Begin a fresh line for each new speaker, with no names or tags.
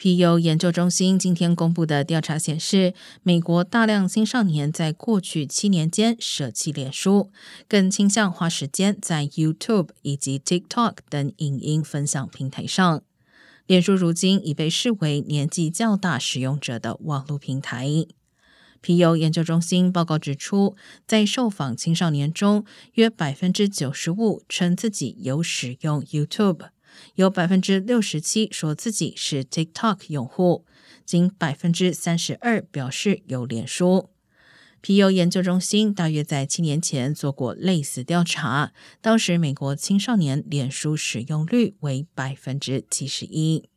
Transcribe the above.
皮尤研究中心今天公布的调查显示，美国大量青少年在过去七年间舍弃脸书，更倾向花时间在 YouTube 以及 TikTok 等影音分享平台上。脸书如今已被视为年纪较大使用者的网络平台。皮尤研究中心报告指出，在受访青少年中，约百分之九十五称自己有使用 YouTube。有百分之六十七说自己是 TikTok 用户，仅百分之三十二表示有脸书。皮尤研究中心大约在七年前做过类似调查，当时美国青少年脸书使用率为百分之七十一。